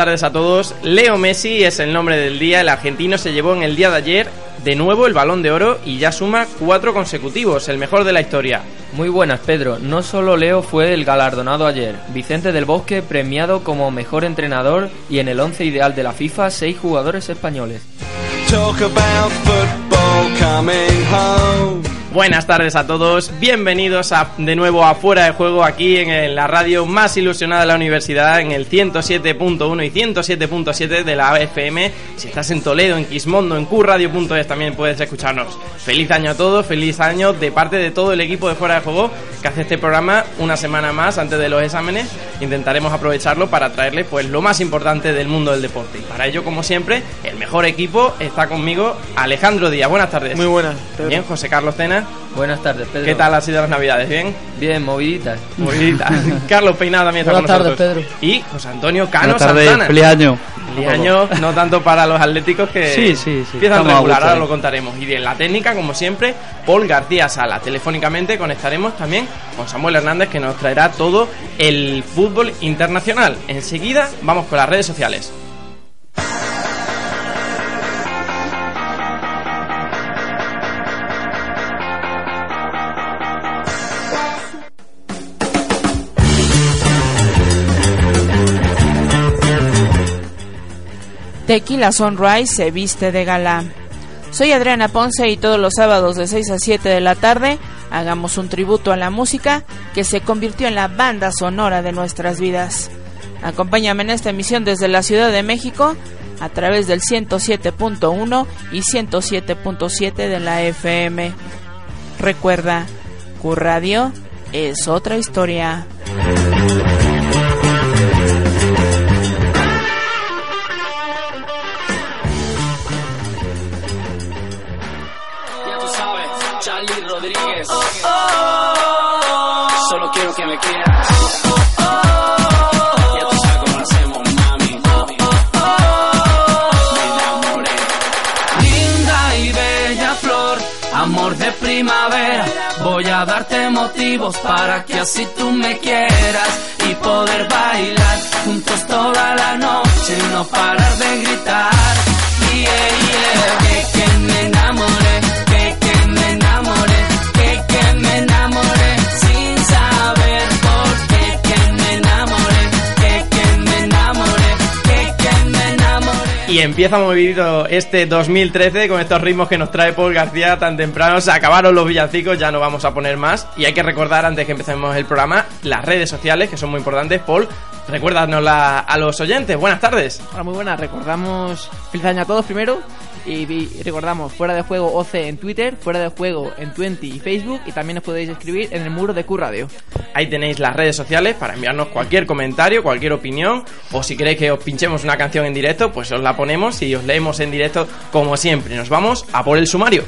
tardes a todos. Leo Messi es el nombre del día. El argentino se llevó en el día de ayer de nuevo el balón de oro y ya suma cuatro consecutivos, el mejor de la historia. Muy buenas, Pedro. No solo Leo fue el galardonado ayer. Vicente del Bosque premiado como mejor entrenador y en el once ideal de la FIFA seis jugadores españoles. Talk about football coming home. Buenas tardes a todos, bienvenidos a, de nuevo a Fuera de Juego aquí en, la radio más ilusionada de la universidad en el 107.1 y 107.7 de la FM. Si estás en Toledo, en Quismondo, en Qradio.es también puedes escucharnos. Feliz año a todos, feliz año de parte de todo el equipo de Fuera de Juego que hace este programa una semana más antes de los exámenes. Intentaremos aprovecharlo para traerles pues lo más importante del mundo del deporte. Y para ello, como siempre, el mejor equipo está conmigo Alejandro Díaz. Buenas tardes. Muy buenas. Bien, José Carlos Tena. Buenas tardes, Pedro. ¿Qué tal ha sido las navidades? ¿Bien? Bien, moviditas. Moviditas. Carlos Peinado también está Buenas con tardes, nosotros. Pedro. Y José Antonio Cano Buenas tardes, Santana. feliz año. Feliz año, no tanto para los atléticos que Sí, sí, sí, empiezan estamos a regular, ahora lo contaremos. Y en la técnica, como siempre, Paul García Sala. Telefónicamente conectaremos también con Samuel Hernández que nos traerá todo el fútbol internacional. Enseguida vamos con las redes sociales. Tequila Sunrise se viste de gala. Soy Adriana Ponce y todos los sábados de 6 a 7 de la tarde hagamos un tributo a la música que se convirtió en la banda sonora de nuestras vidas. Acompáñame en esta emisión desde la Ciudad de México a través del 107.1 y 107.7 de la FM. Recuerda, Q Radio es otra historia. Darte motivos para que así tú me quieras y poder bailar juntos toda la noche y no parar de gritar. Yeah, yeah, que, que me enamoré, Y empieza movidito este 2013 con estos ritmos que nos trae Paul García tan temprano. Se acabaron los villancicos, ya no vamos a poner más. Y hay que recordar, antes que empecemos el programa, las redes sociales, que son muy importantes. Paul, recuérdanosla a los oyentes. Buenas tardes. Hola, muy buenas. Recordamos feliz año a todos primero. Y, recordamos fuera de juego OC en Twitter, fuera de juego en Twenty y Facebook. Y también os podéis escribir en el muro de Q Radio. Ahí tenéis las redes sociales para enviarnos cualquier comentario, cualquier opinión. O si queréis que os pinchemos una canción en directo, pues os la ponemos y os leemos en directo como siempre. Nos vamos a por el sumario.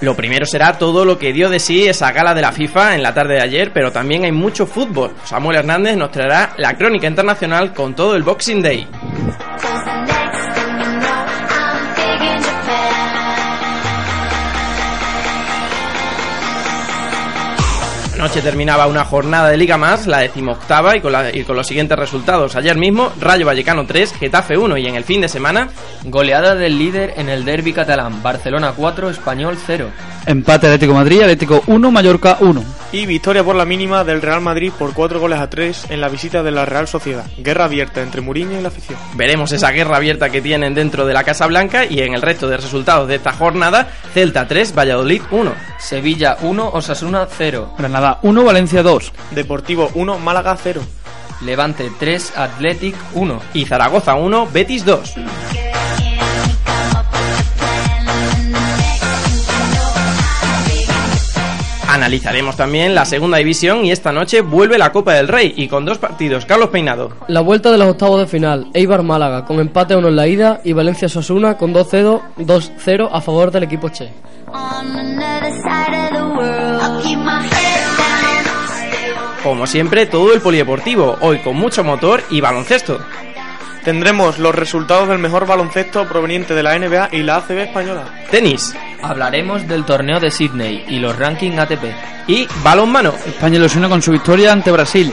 Lo primero será todo lo que dio de sí esa gala de la FIFA en la tarde de ayer, pero también hay mucho fútbol. Samuel Hernández nos traerá la crónica internacional con todo el Boxing Day. Anoche terminaba una jornada de Liga más, la decimoctava, y con, la- y con los siguientes resultados. Ayer mismo, Rayo Vallecano 3, Getafe 1, y en el fin de semana, Goleada del líder en el derby catalán. Barcelona 4, Español 0. Empate Atlético Madrid, Atlético 1, Mallorca 1. Y victoria por la mínima del Real Madrid por 4 goles a 3 en la visita de la Real Sociedad. Guerra abierta entre Mourinho y la afición. veremos esa guerra abierta que tienen dentro de la Casa Blanca, y en el resto de resultados de esta jornada, Celta 3, Valladolid 1. Sevilla 1, Osasuna 0. Granada 1, Valencia 2. Deportivo 1, Málaga 0. Levante 3, Athletic 1. Y Zaragoza 1, Betis 2. Analizaremos también la segunda división y esta noche vuelve la Copa del Rey y con dos partidos. Carlos Peinado. La vuelta de los octavos de final, Eibar Málaga con empate a 1 en la ida y Valencia Sosuna con 2-0 2-0 a favor del equipo Che. Como siempre, todo el polideportivo, hoy con mucho motor y baloncesto. Tendremos los resultados del mejor baloncesto proveniente de la NBA y la ACB española. Tenis Hablaremos del torneo de Sydney y los rankings ATP. y balonmano. España ilusiona con su victoria ante Brasil.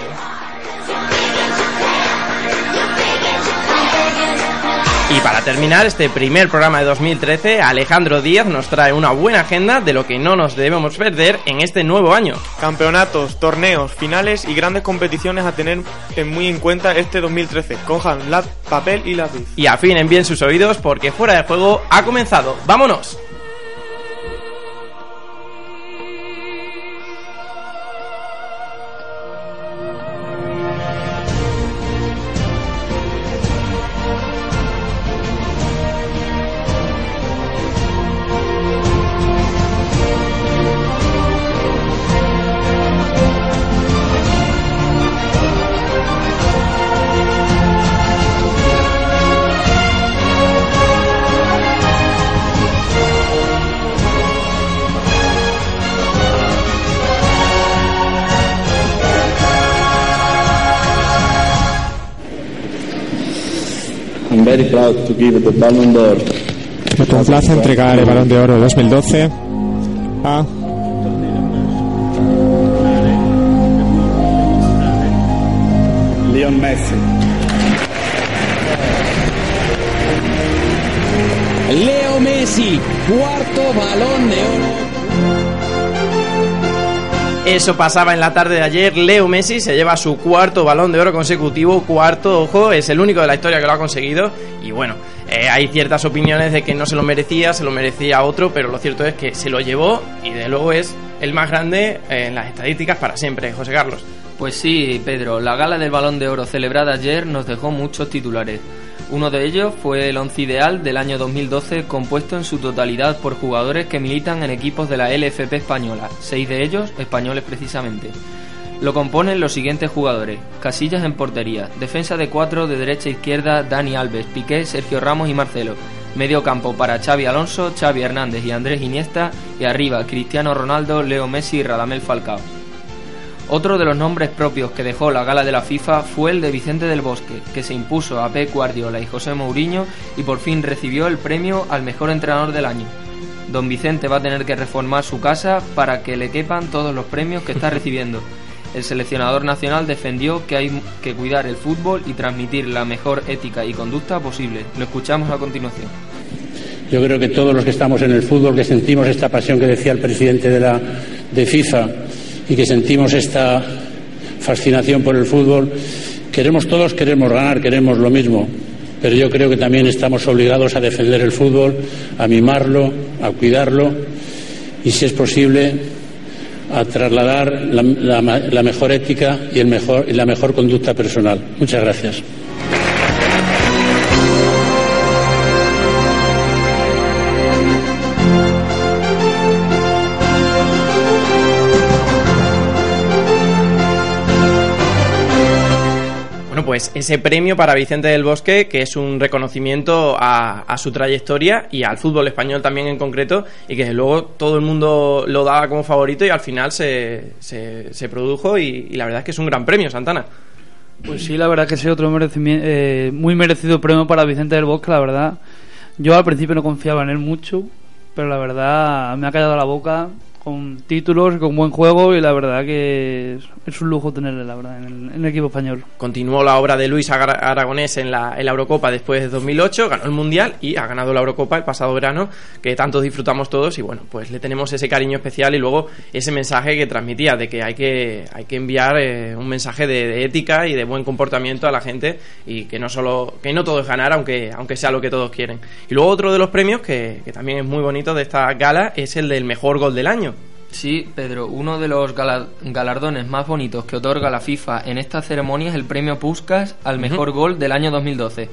Terminar este primer programa de 2013, Alejandro Díaz nos trae una buena agenda de lo que no nos debemos perder en este nuevo año. Campeonatos, torneos, finales y grandes competiciones a tener en muy en cuenta este 2013. Cojan la papel y lápiz. Y afinen bien sus oídos porque fuera de juego ha comenzado. ¡Vámonos! Me complace entregar el Balón de Oro 2012 a Leon Messi. Leo Messi, cuarto balón de oro. Eso pasaba en la tarde de ayer. Leo Messi se lleva su cuarto balón de oro consecutivo. Cuarto, ojo, es el único de la historia que lo ha conseguido. Y bueno, eh, hay ciertas opiniones de que no se lo merecía, se lo merecía otro, pero lo cierto es que se lo llevó y de luego es el más grande en las estadísticas para siempre, José Carlos. Pues sí, Pedro, la gala del Balón de Oro celebrada ayer nos dejó muchos titulares. Uno de ellos fue el once ideal del año 2012, compuesto en su totalidad por jugadores que militan en equipos de la LFP española, seis de ellos españoles precisamente. Lo componen los siguientes jugadores: Casillas en portería, defensa de cuatro de derecha a izquierda, Dani Alves, Piqué, Sergio Ramos y Marcelo. Medio campo para Xavi Alonso, Xavi Hernández y Andrés Iniesta. Y arriba Cristiano Ronaldo, Leo Messi y Radamel Falcao. Otro de los nombres propios que dejó la gala de la FIFA fue el de Vicente del Bosque, que se impuso a Pep Guardiola y José Mourinho y por fin recibió el premio al mejor entrenador del año. Don Vicente va a tener que reformar su casa para que le quepan todos los premios que está recibiendo. El seleccionador nacional defendió que hay que cuidar el fútbol y transmitir la mejor ética y conducta posible. Lo escuchamos a continuación. Yo creo que todos los que estamos en el fútbol, que sentimos esta pasión que decía el presidente de la de FIFA y que sentimos esta fascinación por el fútbol, queremos todos queremos ganar, queremos lo mismo, pero yo creo que también estamos obligados a defender el fútbol, a mimarlo, a cuidarlo y si es posible a trasladar la, mejor ética y, el mejor, y la mejor conducta personal. Muchas gracias. Pues ese premio para Vicente del Bosque, que es un reconocimiento a, su trayectoria y al fútbol español también en concreto, y que desde luego todo el mundo lo daba como favorito y al final se, se, produjo y, la verdad es que es un gran premio, Santana. Pues sí, la verdad que sí, otro merecimi- eh, muy merecido premio para Vicente del Bosque, la verdad. Yo al principio no confiaba en él mucho, pero la verdad me ha callado la boca con títulos, con buen juego y la verdad que es, es un lujo tenerle, la verdad, en el, en el equipo español. Continuó la obra de Luis Aragonés en la, en la Eurocopa después de 2008, ganó el Mundial y ha ganado la Eurocopa el pasado verano, que tanto disfrutamos todos y bueno, pues le tenemos ese cariño especial y luego ese mensaje que transmitía de que hay que, hay que enviar eh, un mensaje de, de ética y de buen comportamiento a la gente y que no solo, que no todo es ganar, aunque, aunque sea lo que todos quieren. Y luego otro de los premios que, que también es muy bonito de esta gala es el del mejor gol del año. Sí, Pedro, uno de los gala- galardones más bonitos que otorga la FIFA en esta ceremonia es el premio Puskas al mejor gol del año 2012.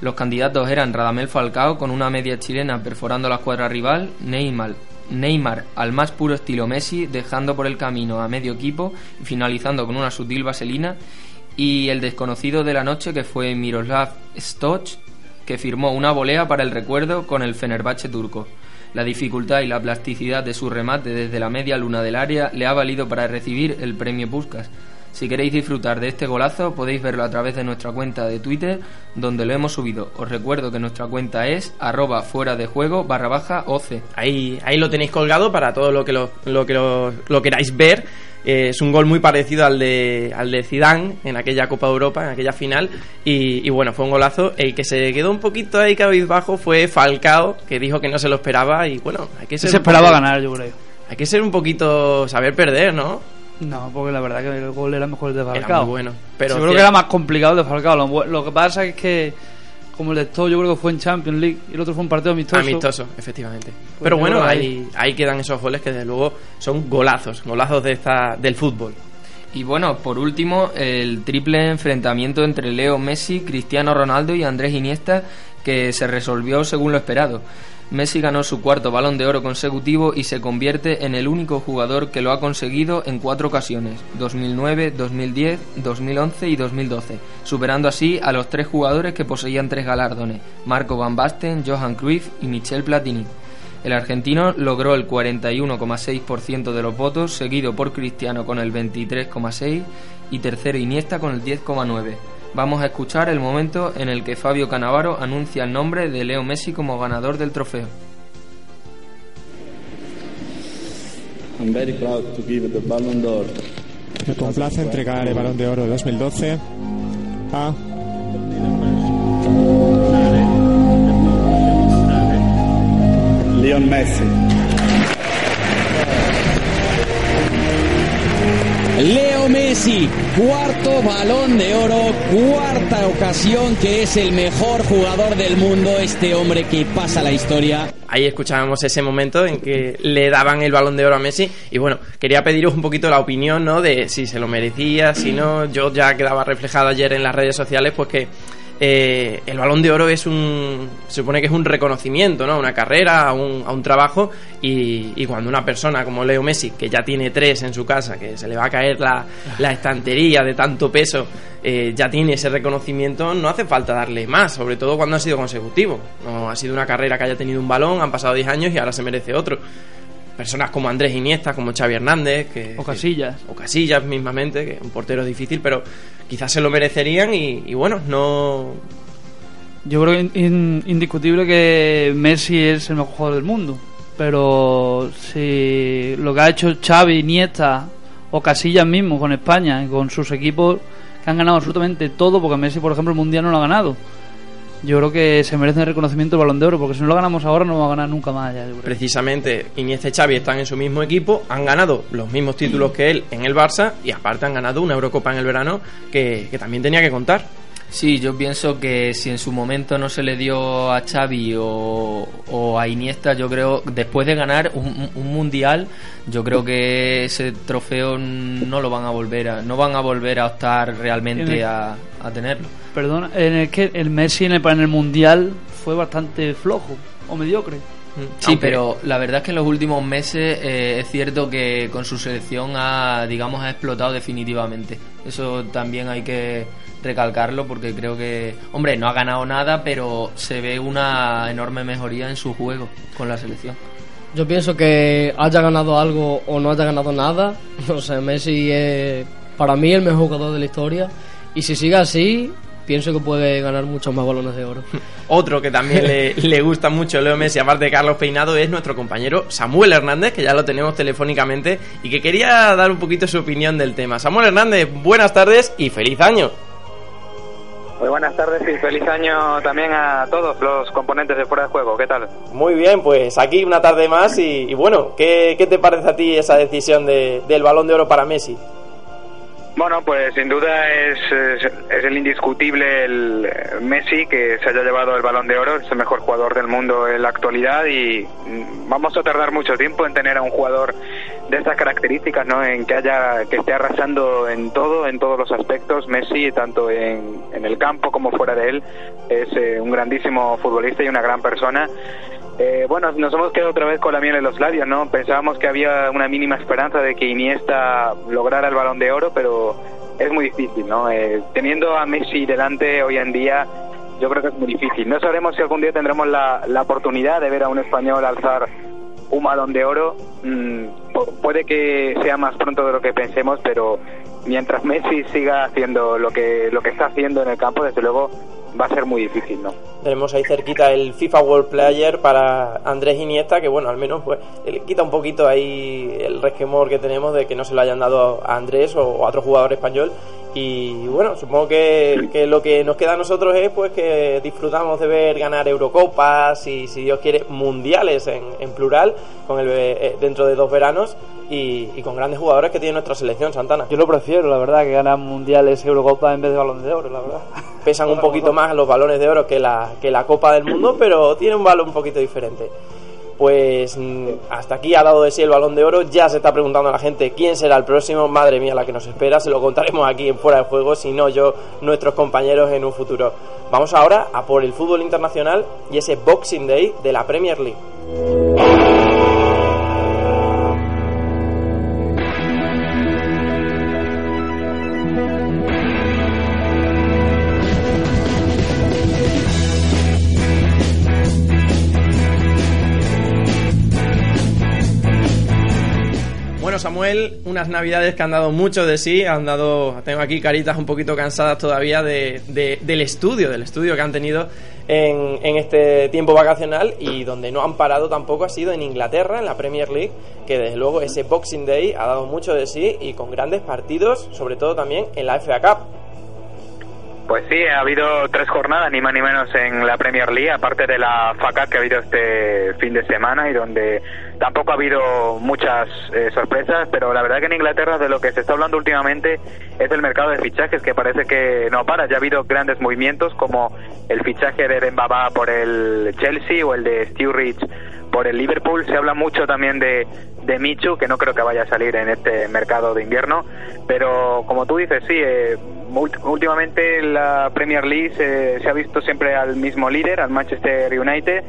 Los candidatos eran Radamel Falcao con una media chilena perforando la escuadra rival, Neymar, Neymar al más puro estilo Messi, dejando por el camino a medio equipo y finalizando con una sutil vaselina, y el desconocido de la noche que fue Miroslav Stoch, que firmó una volea para el recuerdo con el Fenerbahce turco. La dificultad y la plasticidad de su remate desde la media luna del área le ha valido para recibir el premio Puskas. Si queréis disfrutar de este golazo podéis verlo a través de nuestra cuenta de Twitter donde lo hemos subido. Os recuerdo que nuestra cuenta es arroba fuera de juego barra baja OC. Ahí, ahí lo tenéis colgado para todo lo que lo, lo que lo, lo queráis ver. Eh, es un gol muy parecido al de al de Zidane en aquella Copa de Europa, en aquella final y, y bueno, fue un golazo. El que se quedó un poquito ahí cabizbajo fue Falcao, que dijo que no se lo esperaba y bueno, hay que ser Se esperaba poco- ganar, yo creo. Hay que ser un poquito saber perder, ¿no? No, porque la verdad que el gol era mejor el de Era Falcao. muy bueno, pero cier- que era más complicado el de Falcao. Lo que pasa es que, como el de Stowe, yo creo que fue en Champions League y el otro fue un partido amistoso. Amistoso, efectivamente. Pues Pero bueno, ahí, ahí quedan esos goles que desde luego son golazos, golazos de esta, del fútbol. Y bueno, por último, el triple enfrentamiento entre Leo Messi, Cristiano Ronaldo y Andrés Iniesta que se resolvió según lo esperado. Messi ganó su cuarto balón de oro consecutivo y se convierte en el único jugador que lo ha conseguido en cuatro ocasiones, 2009, 2010, 2011 y 2012, superando así a los tres jugadores que poseían tres galardones, Marco Van Basten, Johan Cruyff y Michel Platini. El argentino logró el 41,6% de los votos, seguido por Cristiano con el 23,6% y tercero Iniesta con el 10,9%. Vamos a escuchar el momento en el que Fabio Canavaro anuncia el nombre de Leo Messi como ganador del trofeo. I'm very proud to give the Ballon d'Or. Me complace entregar el Balón de Oro 2012 a Leon Messi. Leo Messi, cuarto balón de oro, cuarta ocasión que es el mejor jugador del mundo, este hombre que pasa la historia. Ahí escuchábamos ese momento en que le daban el balón de oro a Messi. Y bueno, quería pediros un poquito la opinión, ¿no? De si se lo merecía, si no. Yo ya quedaba reflejado ayer en las redes sociales, pues que eh, el balón de oro es un. Se supone que es un reconocimiento, ¿no? Una carrera, a un, a un trabajo. Y, y cuando una persona como Leo Messi, que ya tiene tres en su casa, que se le va a caer la, la estantería de tanto peso, eh, ya tiene ese reconocimiento, no hace falta darle más, sobre todo cuando ha sido consecutivo. No ha sido una carrera que haya tenido un balón, han pasado 10 años y ahora se merece otro. Personas como Andrés Iniesta, como Xavi Hernández, que, O Casillas. que- o Casillas mismamente, que un portero difícil, pero quizás se lo merecerían y, y bueno, no, Yo creo que in- indiscutible que Messi es el mejor jugador del mundo. Pero si lo que ha hecho Xavi, Iniesta o Casillas mismo con España y con sus equipos que han ganado absolutamente todo, porque Messi, por ejemplo, el Mundial no lo ha ganado. Yo creo que se merece el reconocimiento el Balón de Oro, porque si no lo ganamos ahora no lo va a ganar nunca más. Ya, precisamente Iniesta y Xavi están en su mismo equipo, han ganado los mismos títulos que él en el Barça y aparte han ganado una Eurocopa en el verano que también tenía que contar. Sí, yo pienso que si en su momento no se le dio a Xavi o, o a Iniesta, yo creo, después de ganar un, un mundial, yo creo que ese trofeo no lo van a volver a, no van a volver a optar el- realmente a, a tenerlo. Perdona, en el que el Messi en el, en el Mundial fue bastante flojo o mediocre. Sí, Aunque- pero la verdad es que en los últimos meses eh, es cierto que con su selección ha, digamos, ha explotado definitivamente. Eso también hay que recalcarlo porque creo que, hombre, no ha ganado nada, pero se ve una enorme mejoría en su juego con la selección. Yo pienso que haya ganado algo o no haya ganado nada. No sé, Messi es para mí el mejor jugador de la historia. Y si sigue así, pienso que puede ganar muchos más balones de oro. Otro que también le, le gusta mucho a Leo Messi, aparte de Carlos Peinado, es nuestro compañero Samuel Hernández, que ya lo tenemos telefónicamente y que quería dar un poquito su opinión del tema. Samuel Hernández, buenas tardes y feliz año. Muy buenas tardes y feliz año también a todos los componentes de Fuera de Juego. ¿Qué tal? Muy bien, pues aquí una tarde más y, y bueno, ¿qué, qué te parece a ti esa decisión de- del balón de oro para Messi? Bueno, pues sin duda es, es, es el indiscutible el eh, Messi que se haya llevado el balón de oro, es el mejor jugador del mundo en la actualidad y mm, vamos a tardar mucho tiempo en tener a un jugador de estas características, ¿no? En que haya que esté arrasando en todo, en todos los aspectos. Messi, tanto en, en el campo como fuera de él, es eh, un grandísimo futbolista y una gran persona. Eh, bueno, nos hemos quedado otra vez con la miel en los labios, ¿no? Pensábamos que había una mínima esperanza de que Iniesta lograra el Balón de Oro, pero es muy difícil, ¿no? Eh, teniendo a Messi delante hoy en día, yo creo que es muy difícil. No sabremos si algún día tendremos la, la oportunidad de ver a un español alzar un balón de oro. Mm, pu- puede que sea más pronto de lo que pensemos, pero mientras Messi siga haciendo lo que, lo que está haciendo en el campo, desde luego va a ser muy difícil, ¿no? Tenemos ahí cerquita el FIFA World Player para Andrés Iniesta, que bueno, al menos pues le quita un poquito ahí el resquemor que tenemos de que no se lo hayan dado a Andrés o a otro jugador español. Y bueno, supongo que, que lo que nos queda a nosotros es pues que disfrutamos de ver ganar Eurocopas y si Dios quiere mundiales en, en plural con el, eh, dentro de dos veranos y, y con grandes jugadores que tiene nuestra selección Santana. Yo lo prefiero, la verdad, que ganan mundiales Eurocopa en vez de balón de oro, la verdad. pesan un poquito más los balones de oro que la, que la Copa del Mundo, pero tiene un valor un poquito diferente. Pues mm, hasta aquí ha dado de sí el balón de oro. Ya se está preguntando la gente quién será el próximo. Madre mía, la que nos espera. Se lo contaremos aquí en Fuera de Juego, si no yo, nuestros compañeros en un futuro. Vamos ahora a por el fútbol internacional y ese Boxing Day de la Premier League. Samuel, unas navidades que han dado mucho de sí, han dado, tengo aquí caritas un poquito cansadas todavía de, de- del estudio, del estudio que han tenido en, en este tiempo vacacional y donde no han parado tampoco ha sido en Inglaterra, en la Premier League, que desde luego ese Boxing Day ha dado mucho de sí y con grandes partidos, sobre todo también en la FA Cup. Pues sí, ha habido tres jornadas, ni más ni menos, en la Premier League, aparte de la FACA que ha habido este fin de semana y donde tampoco ha habido muchas eh, sorpresas, pero la verdad que en Inglaterra de lo que se está hablando últimamente es del mercado de fichajes, que parece que no para. Ya ha habido grandes movimientos como el fichaje de Dembaba por el Chelsea o el de Sturridge por el Liverpool. Se habla mucho también de, de Michu, que no creo que vaya a salir en este mercado de invierno, pero como tú dices, sí, eh, últimamente la Premier League se, se ha visto siempre al mismo líder, al Manchester United,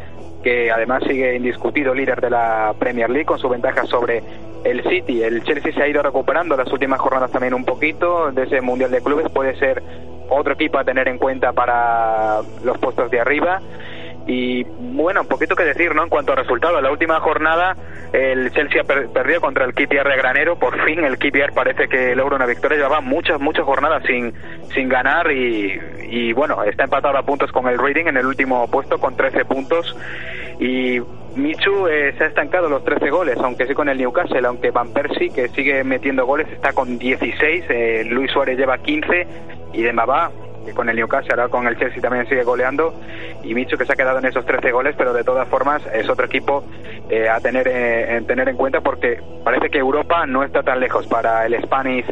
que además sigue indiscutido líder de la Premier League con su ventaja sobre el City. El Chelsea se ha ido recuperando las últimas jornadas también un poquito de ese Mundial de Clubes, puede ser otro equipo a tener en cuenta para los puestos de arriba. Y bueno, un poquito que decir, ¿no? En cuanto a resultados, la última jornada el Chelsea per- perdió contra el KPR de Granero. Por fin el KPR parece que logra una victoria. Llevaba muchas, muchas jornadas sin, sin ganar y, y bueno, está empatado a puntos con el Reading en el último puesto con 13 puntos. Y Michu eh, se ha estancado los 13 goles, aunque sí con el Newcastle, aunque Van Persie, que sigue metiendo goles, está con 16, eh, Luis Suárez lleva 15 y Dembaba que con el Newcastle, ahora con el Chelsea también sigue goleando y Michu que se ha quedado en esos 13 goles, pero de todas formas es otro equipo eh, a tener, eh, en tener en cuenta porque parece que Europa no está tan lejos para el Spanish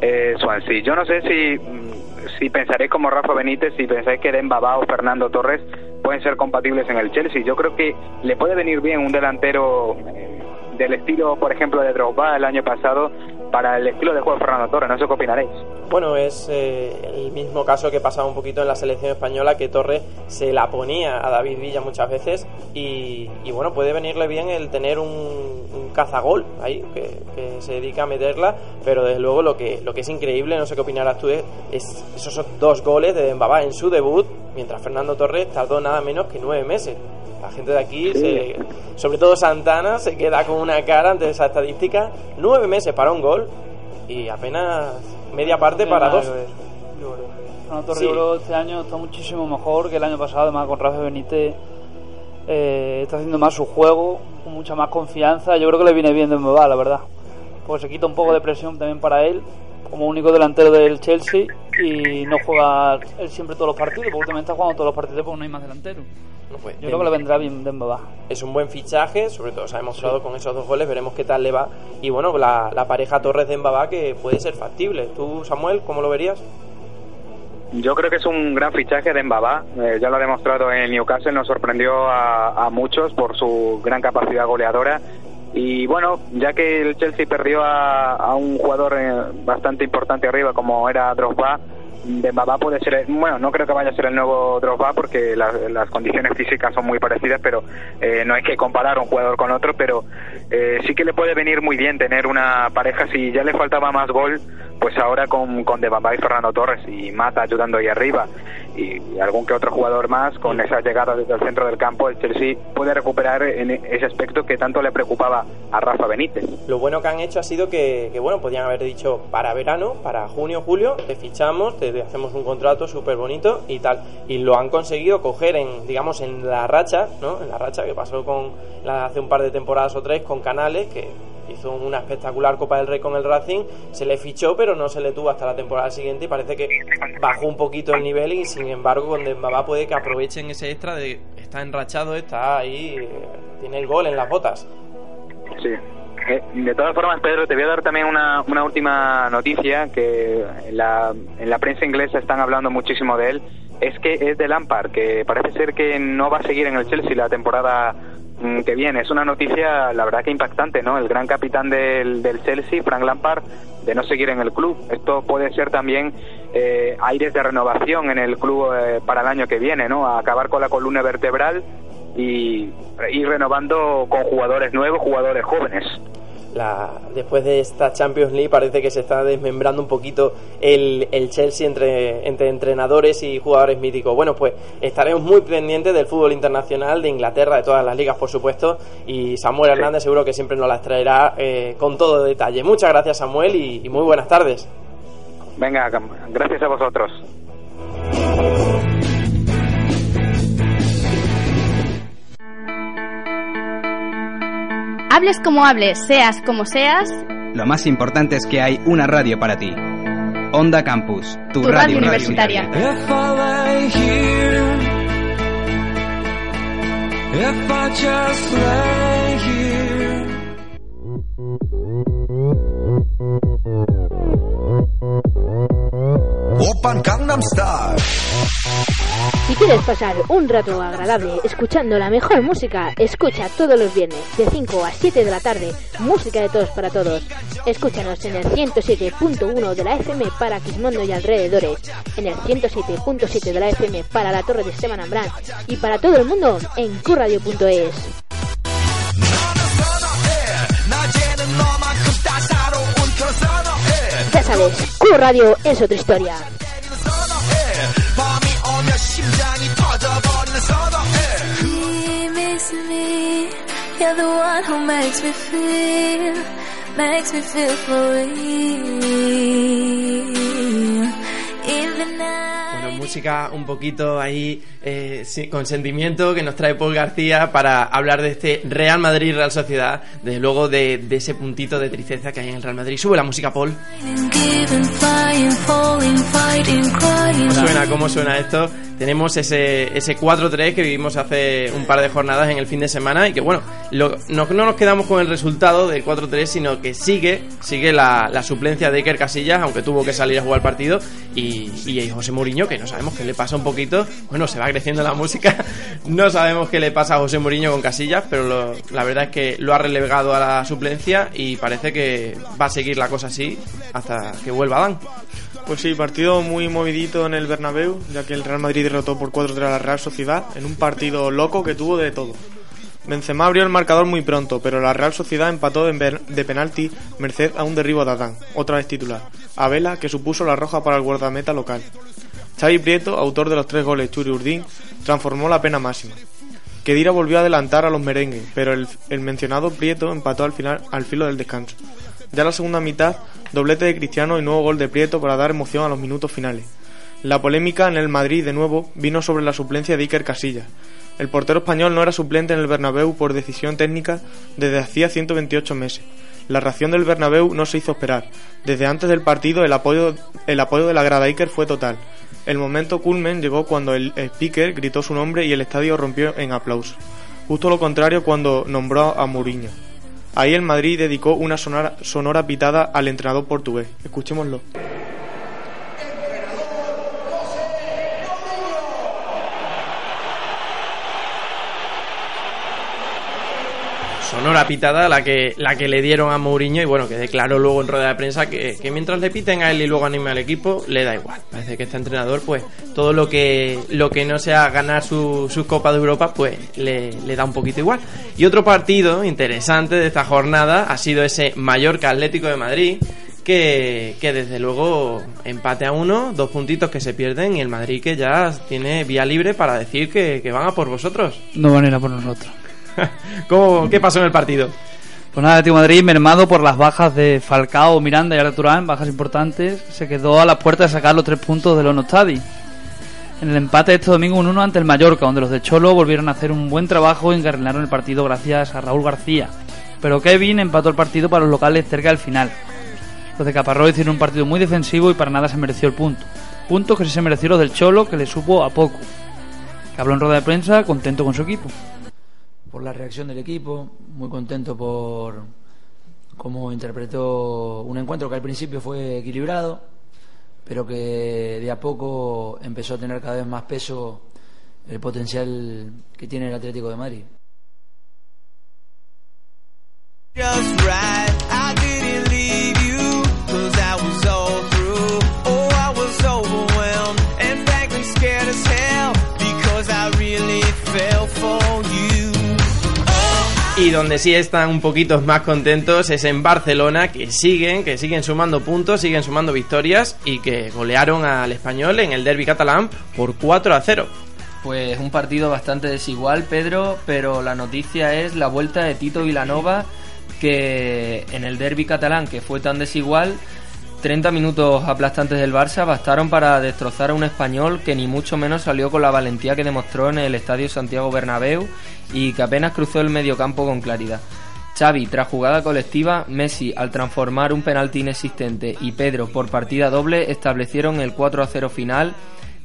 eh, Swansea. Yo no sé si, mm, si pensaré como Rafa Benítez, si pensáis que Dembaba o Fernando Torres pueden ser compatibles en el Chelsea. Yo creo que le puede venir bien un delantero eh, del estilo, por ejemplo, de Drogba el año pasado para el estilo de juego de Fernando Torres. No sé qué opinaréis. Bueno, es eh, el mismo caso que pasaba un poquito en la selección española, que Torres se la ponía a David Villa muchas veces y, y bueno, puede venirle bien el tener un, un cazagol ahí, que, que se dedica a meterla, pero desde luego lo que, lo que es increíble, no sé qué opinarás tú, es, es esos dos goles de Dembaba en su debut, mientras Fernando Torres tardó nada menos que nueve meses. La gente de aquí, se- sobre todo Santana, se queda con una cara ante esa estadística. Nueve meses para un gol y apenas media parte para dos. Fernando Sí. Este año está muchísimo mejor que el año pasado, además con Rafa Benítez eh, está haciendo más su juego, con mucha más confianza. Yo creo que le viene bien de Mbaba, la verdad. Porque se quita un poco de presión también para él, como único delantero del Chelsea, y no juega él siempre todos los partidos, porque últimamente está jugando todos los partidos porque no hay más delantero. No, pues, Yo creo que le vendrá bien de Mbaba. Es un buen fichaje, sobre todo se ha demostrado con esos dos goles, veremos qué tal le va. Y bueno, la, la pareja Torres de Mbaba que puede ser factible. ¿Tú, Samuel, cómo lo verías? Yo creo que es un gran fichaje de Mbaba. Eh, ya lo ha demostrado en Newcastle, nos sorprendió a, a muchos por su gran capacidad goleadora. Y bueno, ya que el Chelsea perdió a, a un jugador eh, bastante importante arriba como era Drogba, Dembaba puede ser, bueno, no creo que vaya a ser el nuevo Drogba porque las, las condiciones físicas son muy parecidas, pero eh, no hay que comparar un jugador con otro, pero eh, sí que le puede venir muy bien tener una pareja, si ya le faltaba más gol, pues ahora con, con Dembaba y Fernando Torres y Mata ayudando ahí arriba y, algún que otro jugador más con esa llegada desde el centro del campo, el Chelsea puede recuperar en ese aspecto que tanto le preocupaba a Rafa Benítez. Lo bueno que han hecho ha sido que, que, bueno, podían haber dicho para verano, para junio, julio, te fichamos, te hacemos un contrato súper bonito y tal. Y lo han conseguido coger en, digamos, en la racha, ¿no? En la racha que pasó con la- hace un par de temporadas o tres con Canales, que hizo una espectacular Copa del Rey con el Racing, se le fichó pero no se le tuvo hasta la temporada siguiente y parece que bajó un poquito el nivel y sin embargo con Dembaba puede que aprovechen ese extra de está enrachado, está ahí, tiene el gol en las botas. Sí. Eh, De todas formas, Pedro, te voy a dar también una, una última noticia que en la, en la prensa inglesa están hablando muchísimo de él. Es que es de Lampard, que parece ser que no va a seguir en el Chelsea la temporada que viene. Es una noticia, la verdad que impactante, ¿no? El gran capitán del, del Chelsea, Frank Lampard, de no seguir en el club. Esto puede ser también eh, aires de renovación en el club eh, para el año que viene, ¿no? Acabar con la columna vertebral y ir renovando con jugadores nuevos, jugadores jóvenes. La, después de esta Champions League parece que se está desmembrando un poquito el, el Chelsea entre, entre entrenadores y jugadores míticos. Bueno, pues estaremos muy pendientes del fútbol internacional de Inglaterra, de todas las ligas, por supuesto, y Samuel Hernández seguro que siempre nos las traerá eh, con todo detalle. Muchas gracias, Samuel, y, y muy buenas tardes. Venga, gracias a vosotros. Hables como hables, seas como seas, Lo más importante es que hay una radio para ti. Onda Campus, tu, tu radio universitaria. Open Gangnam Style. Si quieres pasar un rato agradable escuchando la mejor música, escucha todos los viernes de 5 a 7 de la tarde música de todos para todos. Escúchanos en el 107.1 de la FM para Quismondo y alrededores, en el 107.7 de la FM para la Torre de Esteban Ambrán y para todo el mundo en curradio.es. Ya sabes, Q es otra historia. Who makes me feel, makes me feel. Even. Bueno, música un poquito ahí eh, con sentimiento que nos trae Paul García para hablar de este Real Madrid-Real Sociedad, desde luego de, de ese puntito de tristeza que hay en el Real Madrid. Sube la música, Paul. ¿Cómo suena? ¿Cómo suena esto? Tenemos ese, ese 4-3 que vivimos hace un par de jornadas en el fin de semana y que bueno, lo- no, no nos quedamos con el resultado del 4-3, sino que sigue, sigue la, la suplencia de Iker Casillas, aunque tuvo que salir a jugar el partido, y, y José Mourinho, que no sabemos qué le pasa un poquito, bueno, se va creciendo la música, no sabemos qué le pasa a José Mourinho con Casillas, pero la verdad es que lo ha relegado a la suplencia y parece que va a seguir la cosa así hasta que vuelva Adán. Pues sí, partido muy movidito en el Bernabéu, ya que el Real Madrid derrotó por 4-3 a la Real Sociedad en un partido loco que tuvo de todo. Benzema abrió el marcador muy pronto, pero la Real Sociedad empató de penalti merced a un derribo de Adán, otra vez titular, a Vela que supuso la roja para el guardameta local. Xavi Prieto, autor de los tres goles Churi Urdín, transformó la pena máxima. Kedira volvió a adelantar a los merengues, pero el, mencionado Prieto empató al final al filo del descanso. Ya la segunda mitad, doblete de Cristiano y nuevo gol de Prieto para dar emoción a los minutos finales. La polémica en el Madrid de nuevo vino sobre la suplencia de Iker Casillas. El portero español no era suplente en el Bernabéu por decisión técnica desde hacía 128 meses. La reacción del Bernabéu no se hizo esperar. Desde antes del partido el apoyo, el apoyo de la grada Iker fue total. El momento culmen llegó cuando el speaker gritó su nombre y el estadio rompió en aplausos. Justo lo contrario cuando nombró a Mourinho. Ahí el Madrid dedicó una sonora, sonora pitada al entrenador portugués. Escuchémoslo. Sonora pitada la que, la que le dieron a Mourinho y bueno, que declaró luego en rueda de prensa que, que mientras le piten a él y luego anime al equipo, le da igual. Parece que este entrenador, pues todo lo que, lo que no sea ganar su, su Copa de Europa, pues le, le da un poquito igual. Y otro partido interesante de esta jornada ha sido ese Mallorca Atlético de Madrid. Que, que desde luego empate a uno, dos puntitos que se pierden y el Madrid que ya tiene vía libre para decir que, que van a por vosotros. No van a ir a por nosotros. ¿Cómo, ¿Qué pasó en el partido? Pues nada, Atlético Madrid, mermado por las bajas de Falcao, Miranda y Arturán, bajas importantes, se quedó a las puertas de sacar los tres puntos del Ono Stadi. En el empate de este domingo un 1 ante el Mallorca, donde los de Cholo volvieron a hacer un buen trabajo y encarrilaron el partido gracias a Raúl García. Pero Kevin empató el partido para los locales cerca del final. Los de Caparrós hicieron un partido muy defensivo y para nada se mereció el punto. Puntos que sí se mereció los del Cholo, que le supo a poco. Que habló en rueda de prensa contento con su equipo. Por la reacción del equipo, muy contento por cómo interpretó un encuentro que al principio fue equilibrado, pero que de a poco empezó a tener cada vez más peso el potencial que tiene el Atlético de Madrid. Y donde sí están un poquito más contentos es en Barcelona, que siguen, que siguen sumando puntos, siguen sumando victorias y que golearon al español en el derby catalán por 4 a 0. Pues un partido bastante desigual, Pedro, pero la noticia es la vuelta de Tito Vilanova, que en el derby catalán, que fue tan desigual, 30 minutos aplastantes del Barça bastaron para destrozar a un español que ni mucho menos salió con la valentía que demostró en el Estadio Santiago Bernabéu y que apenas cruzó el mediocampo con claridad. Xavi, tras jugada colectiva, Messi, al transformar un penalti inexistente y Pedro, por partida doble, establecieron el 4 a 0 final,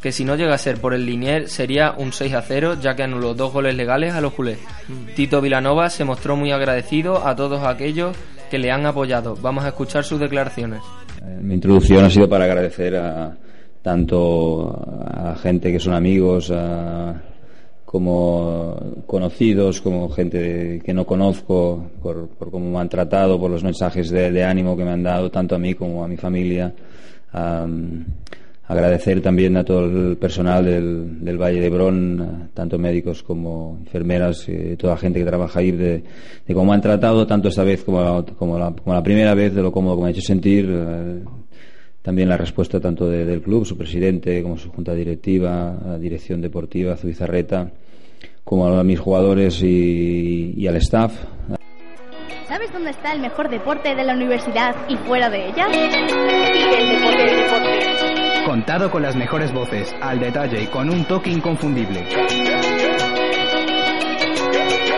que si no llega a ser por el Linier sería un 6 a 0, ya que anuló dos goles legales a los culés. Tito Vilanova se mostró muy agradecido a todos aquellos que le han apoyado. Vamos a escuchar sus declaraciones. Mi introducción ha sido para agradecer a tanto a gente que son amigos, a- como conocidos, como gente que no conozco, por, por cómo me han tratado, por los mensajes de, ánimo que me han dado, tanto a mí como a mi familia. Am, agradecer también a todo el personal del, del Valle de Brón, tanto médicos como enfermeras, y toda la gente que trabaja ahí, de, cómo han tratado, tanto esta vez como la, como la, como la primera vez, de lo cómodo que me ha hecho sentir. eh, también la respuesta tanto de- del club, su presidente, como su junta directiva, dirección deportiva, Zubizarreta, como a mis jugadores y, al staff. ¿Sabes dónde está el mejor deporte de la universidad y fuera de ella? Contado con las mejores voces, al detalle y con un toque inconfundible.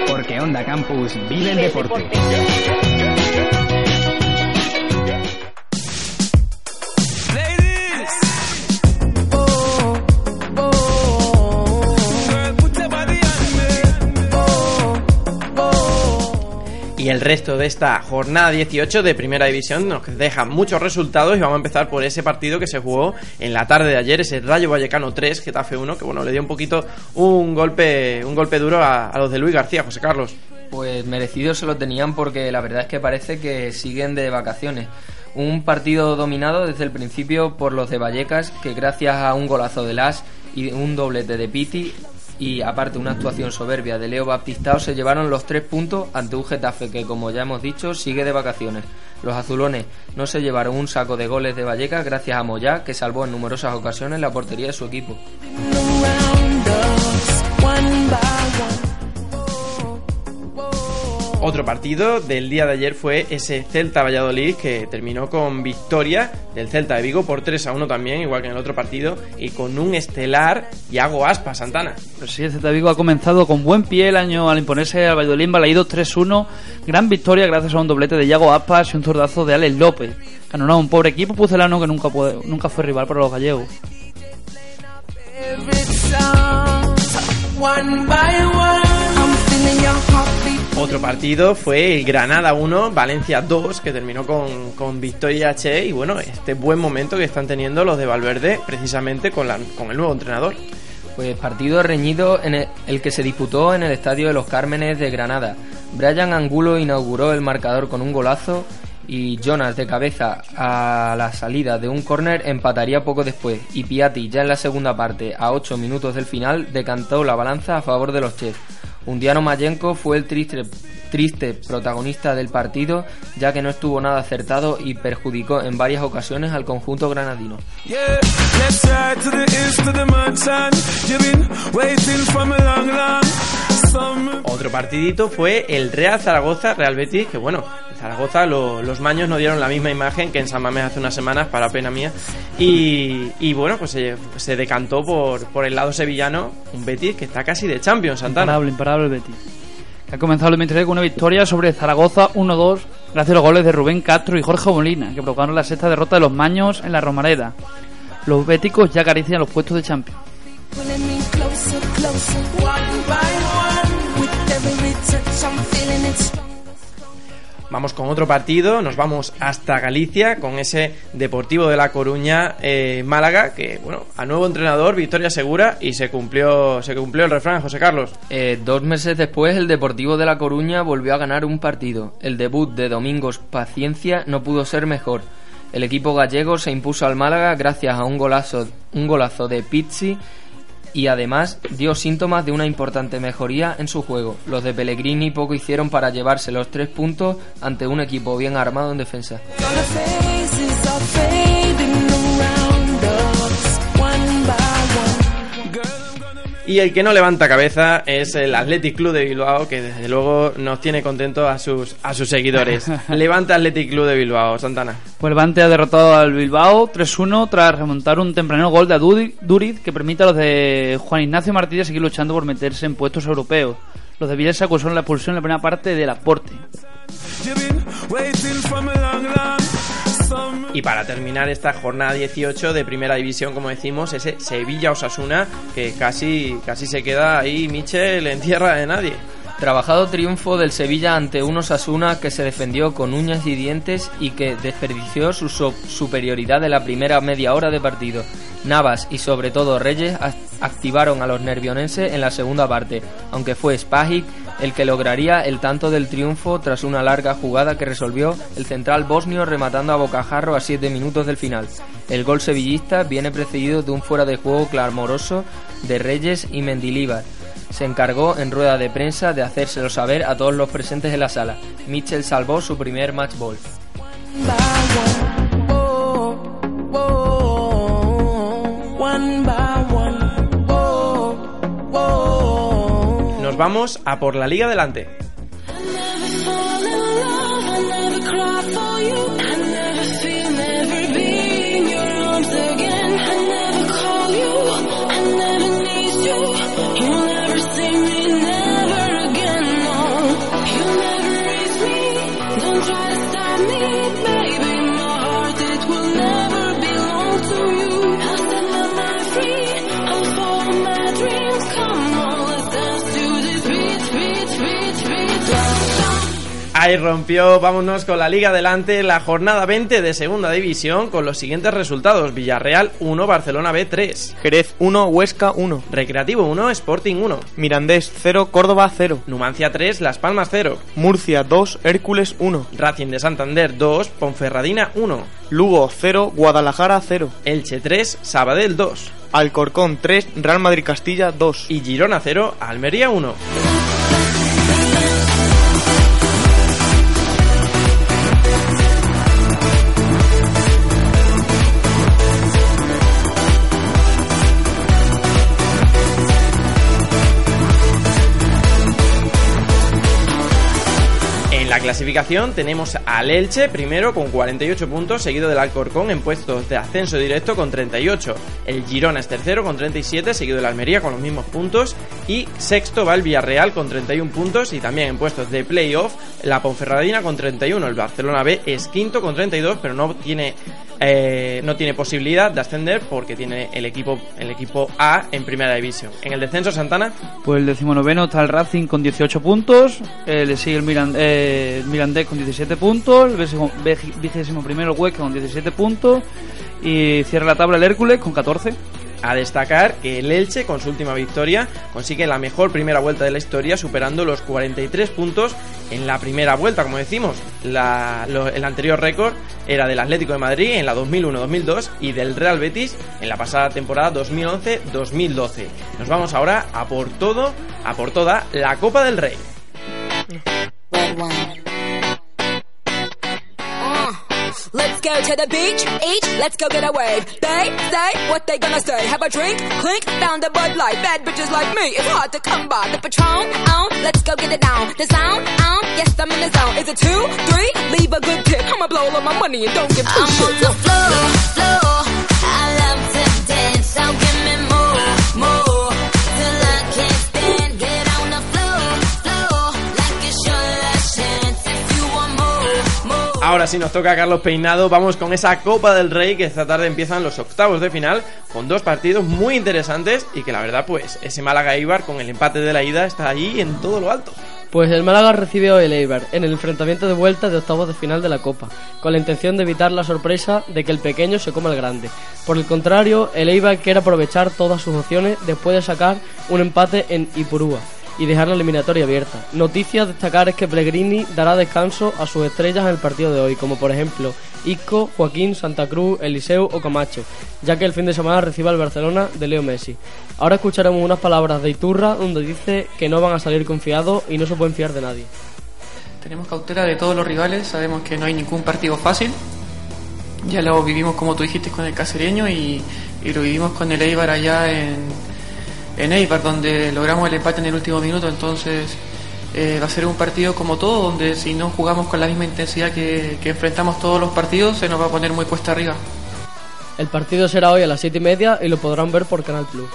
Porque Onda Campus vive el deporte. Y el resto de esta jornada 18 de Primera División nos deja muchos resultados y vamos a empezar por ese partido que se jugó en la tarde de ayer, ese Rayo Vallecano 3, Getafe 1, que bueno, le dio un poquito un golpe, un golpe duro a, los de Luis García, José Carlos. Pues merecidos se lo tenían porque la verdad es que parece que siguen de vacaciones. Un partido dominado desde el principio por los de Vallecas, que gracias a un golazo de Las y un doblete de Piti y aparte una actuación soberbia de Leo Baptistao se llevaron los tres puntos ante un Getafe que como ya hemos dicho sigue de vacaciones. Los azulones no se llevaron un saco de goles de Vallecas gracias a Moyá que salvó en numerosas ocasiones la portería de su equipo. Otro partido del día de ayer fue ese Celta Valladolid que terminó con victoria del Celta de Vigo por 3 a 1 también, igual que en el otro partido, y con un estelar Yago Aspa Santana. Pues sí, el Celta Vigo ha comenzado con buen pie el año al imponerse al Valladolid en Balaídos 3-1. Gran victoria gracias a un doblete de Yago Aspas y un zurdazo de Alex López. Ganó un pobre equipo pucelano que nunca, puede- nunca fue rival para los gallegos. One by one, I'm feeling your heartbeat. Otro partido fue el Granada 1, Valencia 2, que terminó con, con victoria Che y bueno, este buen momento que están teniendo los de Valverde precisamente con, la, con el nuevo entrenador. Pues partido reñido en el, que se disputó en el Estadio de los Cármenes de Granada. Brian Angulo inauguró el marcador con un golazo y Jonas de cabeza a la salida de un córner empataría poco después y Piatti ya en la segunda parte a 8 minutos del final decantó la balanza a favor de los Chefs. Undiano Mayenko fue el triste, triste protagonista del partido ya que no estuvo nada acertado y perjudicó en varias ocasiones al conjunto granadino. Otro partidito fue el Real Zaragoza Real Betis, que bueno, en Zaragoza lo- los maños no dieron la misma imagen que en San Mamés hace unas semanas, para pena mía. Y, y bueno, pues se, se decantó por, por el lado sevillano, un Betis que está casi de Champions, Santana. Imparable, imparable el Betis. Que ha comenzado el 23 con una victoria sobre Zaragoza 1-2 gracias a los goles de Rubén Castro y Jorge Molina, que provocaron la sexta derrota de los Maños en la Romareda. Los béticos ya acarician los puestos de Champions. Pulling me closer, closer, one by one. With every touch, I'm feeling it strong. Vamos con otro partido, nos vamos hasta Galicia con ese Deportivo de La Coruña eh, Málaga, que bueno, a nuevo entrenador, victoria segura y se cumplió, se cumplió el refrán, José Carlos. Eh, dos meses después, el Deportivo de La Coruña volvió a ganar un partido. El debut de Domingos Paciencia no pudo ser mejor. El equipo gallego se impuso al Málaga gracias a un golazo, un golazo de Pizzi y además dio síntomas de una importante mejoría en su juego. Los de Pellegrini poco hicieron para llevarse los tres puntos ante un equipo bien armado en defensa. Y el que no levanta cabeza es el Athletic Club de Bilbao, que desde luego nos tiene contento a sus, a sus seguidores. levanta Athletic Club de Bilbao, Santana. Pues el Levante ha derrotado al Bilbao 3-1 tras remontar un temprano gol de Duriz que permite a los de Juan Ignacio Martínez seguir luchando por meterse en puestos europeos. Los de Bielsa acusaron la expulsión en la primera parte del aporte. Y para terminar esta jornada 18 de Primera División, como decimos, ese Sevilla-Osasuna, que casi, casi se queda ahí Michel en tierra de nadie. Trabajado triunfo del Sevilla ante un Osasuna que se defendió con uñas y dientes y que desperdició su superioridad de la primera media hora de partido. Navas y sobre todo Reyes activaron a los nervionenses en la segunda parte, aunque fue Spajic el que lograría el tanto del triunfo tras una larga jugada que resolvió el central bosnio rematando a bocajarro a 7 minutos del final. El gol sevillista viene precedido de un fuera de juego clamoroso de Reyes y Mendilíbar se encargó en rueda de prensa de hacérselo saber a todos los presentes en la sala. Mitchell salvó su primer match ball. Vamos a por la Liga Delante. Ahí rompió, vámonos con la Liga Delante, la jornada 20 de Segunda División con los siguientes resultados. Villarreal 1, Barcelona B 3. Jerez 1, Huesca 1. Recreativo 1, Sporting 1. Mirandés 0, Córdoba 0. Numancia 3, Las Palmas 0. Murcia 2, Hércules 1. Racing de Santander 2, Ponferradina 1. Lugo 0, Guadalajara 0. Elche 3, Sabadell 2. Alcorcón 3, Real Madrid Castilla 2. Y Girona 0, Almería 1. Clasificación tenemos al Elche primero con 48 puntos, seguido del Alcorcón en puestos de ascenso directo con 38. El Girona es tercero con 37, seguido del Almería con los mismos puntos. Y sexto va el Villarreal con 31 puntos y también en puestos de playoff la Ponferradina con 31. El Barcelona B es quinto con 32, pero no tiene eh, no tiene posibilidad de ascender porque tiene el equipo el equipo A en primera división. En el descenso Santana Pues el decimonoveno está el Racing con 18 puntos, le sigue el, Miran, el Mirandés con 17 puntos, el vigésimo primero el Huesca con 17 puntos y cierra la tabla el Hércules con 14. A destacar que el Elche, con su última victoria, consigue la mejor primera vuelta de la historia, superando los 43 puntos en la primera vuelta, como decimos. El anterior récord era del Atlético de Madrid en la 2001-2002 y del Real Betis en la pasada temporada 2011-2012. Nos vamos ahora a por todo, a por toda la Copa del Rey. Let's go to the beach, each, let's go get a wave. They say what they gonna say. Have a drink, clink, found a Bud Light. Bad bitches like me, it's hard to come by. The Patron, on, let's go get it down. The sound, on, yes I'm in the zone. Is it two, three? Leave a good tip. I'ma blow all of my money and don't give two I'm shits. on the floor, floor. I love to dance, so Ahora sí nos toca a Carlos Peinado, vamos con esa Copa del Rey que esta tarde empiezan los octavos de final con dos partidos muy interesantes y que la verdad pues ese Málaga Eibar con el empate de la ida está ahí en todo lo alto. Pues el Málaga recibe hoy el Eibar en el enfrentamiento de vuelta de octavos de final de la Copa, con la intención de evitar la sorpresa de que el pequeño se coma el grande. Por el contrario, el Eibar quiere aprovechar todas sus opciones después de sacar un empate en Ipurúa y dejar la eliminatoria abierta. Noticia a destacar es que Pellegrini dará descanso a sus estrellas en el partido de hoy, como por ejemplo Isco, Joaquín, Santa Cruz, Eliseu o Camacho, ya que el fin de semana recibe al Barcelona de Leo Messi. Ahora escucharemos unas palabras de Iturra donde dice que no van a salir confiados y no se pueden fiar de nadie. Tenemos cautela de todos los rivales, sabemos que no hay ningún partido fácil. Ya lo vivimos como tú dijiste con el casereño y, y lo vivimos con el Eibar allá en, en Eibar, donde logramos el empate en el último minuto. Entonces eh, va a ser un partido como todo, donde si no jugamos con la misma intensidad que, que enfrentamos todos los partidos, se nos va a poner muy cuesta arriba. El partido será hoy a las 7 y media y lo podrán ver por Canal Plus.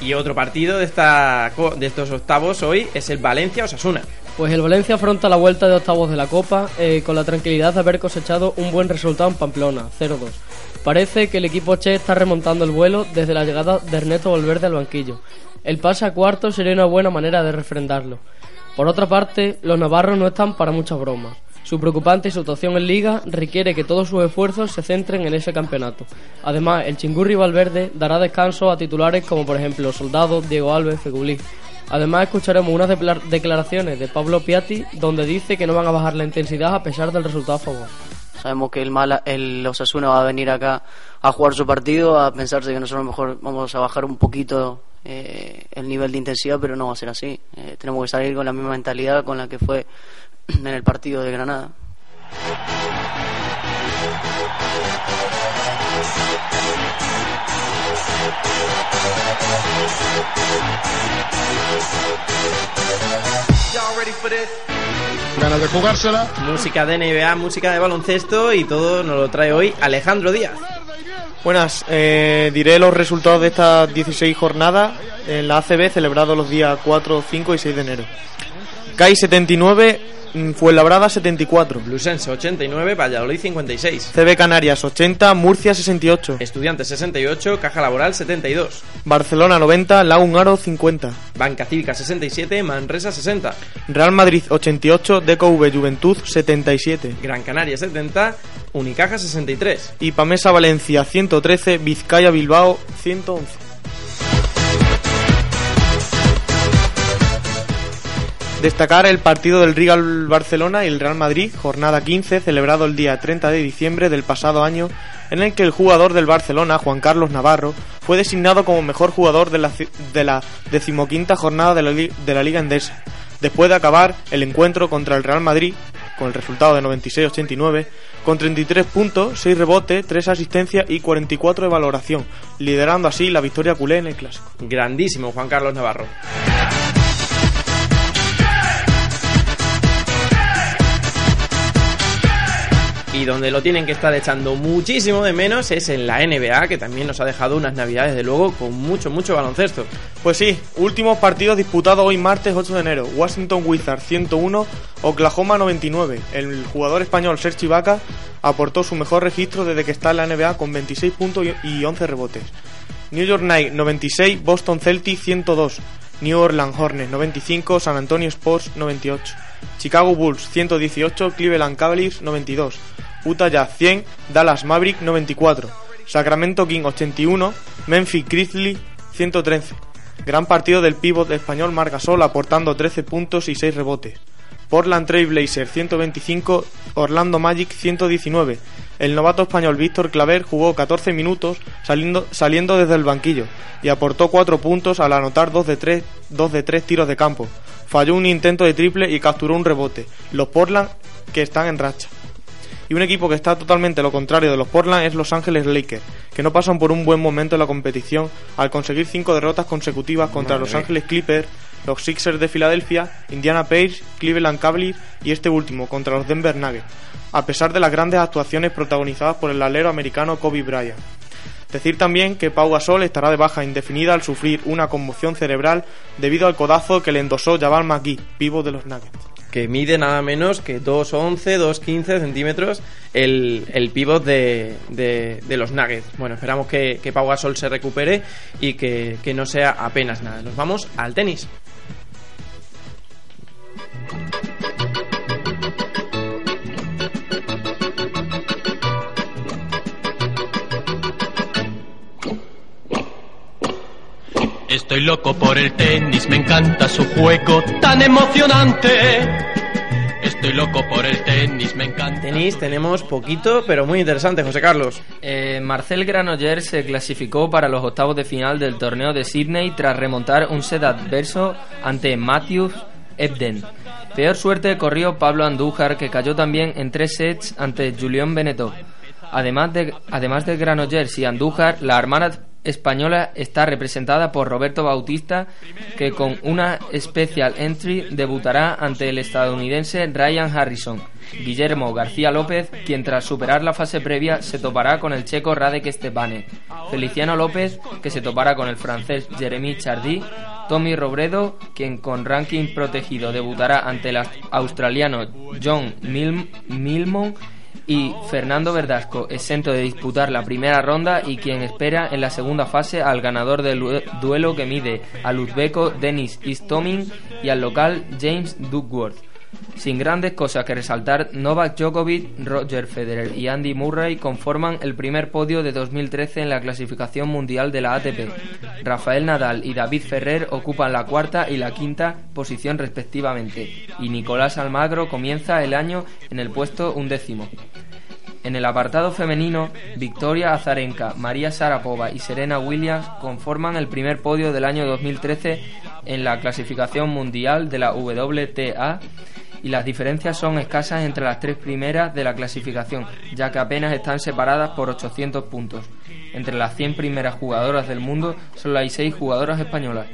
Y otro partido de, esta, de estos octavos hoy es el Valencia-Osasuna. Pues el Valencia afronta la vuelta de octavos de la Copa eh, con la tranquilidad de haber cosechado un buen resultado en Pamplona, 0-2. Parece que el equipo Che está remontando el vuelo desde la llegada de Ernesto Valverde al banquillo. El pase a cuarto sería una buena manera de refrendarlo. Por otra parte, los navarros no están para muchas bromas. Su preocupante situación en Liga requiere que todos sus esfuerzos se centren en ese campeonato. Además, el Chingurri Valverde dará descanso a titulares como por ejemplo Soldado, Diego Alves, Fegulí. Además, escucharemos unas decla- declaraciones de Pablo Piatti donde dice que no van a bajar la intensidad a pesar del resultado a favor. Sabemos que el, Mala, el Osasuna va a venir acá a jugar su partido, a pensarse que nosotros mejor vamos a bajar un poquito eh, el nivel de intensidad, pero no va a ser así. Eh, tenemos que salir con la misma mentalidad con la que fue en el partido de Granada. Ganas de jugársela. Música de NBA, música de baloncesto y todo nos lo trae hoy Alejandro Díaz. Buenas, eh, diré los resultados de estas 16 jornadas en la ACB celebrados los días 4, 5 y 6 de enero. CAI 79, mm, Fuenlabrada 74. Blusense 89, Valladolid 56. CB Canarias 80, Murcia 68. Estudiantes 68, Caja Laboral 72. Barcelona 90, Lagun Aro 50. Banca Cívica 67, Manresa 60. Real Madrid 88, DCOV Juventud 77. Gran Canaria 70, Unicaja 63. Y Pamesa Valencia 113, Vizcaya Bilbao 111. Destacar el partido del Real Barcelona y el Real Madrid, jornada 15, celebrado el día 30 de diciembre del pasado año, en el que el jugador del Barcelona, Juan Carlos Navarro, fue designado como mejor jugador de la, ci- de la decimoquinta jornada de la, de la Liga Endesa, después de acabar el encuentro contra el Real Madrid, con el resultado de 96-89, con 33 puntos, 6 rebotes, 3 asistencias y 44 de valoración, liderando así la victoria culé en el Clásico. Grandísimo Juan Carlos Navarro. Y donde lo tienen que estar echando muchísimo de menos es en la NBA, que también nos ha dejado unas navidades de luego con mucho, mucho baloncesto. Pues sí, últimos partidos disputados hoy martes 8 de enero. Washington Wizards 101, Oklahoma 99. El jugador español Serge Ibaka aportó su mejor registro desde que está en la NBA con 26 puntos y 11 rebotes. New York Knights 96, Boston Celtics 102, New Orleans Hornets 95, San Antonio Sports 98. Chicago Bulls 118, Cleveland Cavaliers 92, Utah Jazz 100, Dallas Maverick 94, Sacramento King 81, Memphis Grizzlies 113. Gran partido del pívot español Marc Gasol aportando 13 puntos y 6 rebotes. Portland Trail Blazers 125, Orlando Magic 119. El novato español Víctor Claver jugó 14 minutos saliendo, saliendo desde el banquillo y aportó 4 puntos al anotar 2 de 3, 2 de 3 tiros de campo. Falló un intento de triple y capturó un rebote. Los Portland que están en racha. Y un equipo que está totalmente lo contrario de los Portland es Los Ángeles Lakers, que no pasan por un buen momento en la competición al conseguir 5 derrotas consecutivas contra Madre Los. Ángeles Clippers, los Sixers de Filadelfia, Indiana Pacers, Cleveland Cavaliers y este último contra los Denver Nuggets, a pesar de las grandes actuaciones protagonizadas por el alero americano Kobe Bryant. Decir también que Pau Gasol estará de baja indefinida al sufrir una conmoción cerebral debido al codazo que le endosó Jabal McGee, vivo de los Nuggets. que mide nada menos que 2,11, 2,15 centímetros el, el pivot de, de- de los Nuggets. Bueno, esperamos que, que Pau Gasol se recupere y que, que no sea apenas nada. Nos vamos al tenis. Estoy loco por el tenis, me encanta su juego tan emocionante. Estoy loco por el tenis, me encanta. Tenis tenemos poquito, pero muy interesante, José Carlos. Eh, Marcel Granollers se clasificó para los octavos de final del torneo de Sydney tras remontar un set adverso ante Matthews Ebden. Peor suerte corrió Pablo Andújar, que cayó también en tres sets ante Julián Benetó. Además de, además de Granollers y Andújar, la Armada española está representada por Roberto Bautista, que con una special entry debutará ante el estadounidense Ryan Harrison. Guillermo García López, quien tras superar la fase previa se topará con el checo Radek Stepane. Feliciano López, que se topará con el francés Jeremy Chardy. Tommy Robredo, quien con ranking protegido debutará ante el australiano John Mil- Milmon y Fernando Verdasco, exento de disputar la primera ronda y quien espera en la segunda fase al ganador del due- duelo que mide al uzbeco Denis Istomin y al local James Duckworth. Sin grandes cosas que resaltar, Novak Djokovic, Roger Federer y Andy Murray conforman el primer podio de 2013 en la clasificación mundial de la ATP. Rafael Nadal y David Ferrer ocupan la cuarta y la quinta posición respectivamente, y Nicolás Almagro comienza el año en el puesto undécimo. En el apartado femenino, Victoria Azarenka, María Sarapova y Serena Williams conforman el primer podio del año 2013 en la clasificación mundial de la WTA y las diferencias son escasas entre las tres primeras de la clasificación, ya que apenas están separadas por 800 puntos. Entre las 100 primeras jugadoras del mundo solo hay 6 jugadoras españolas.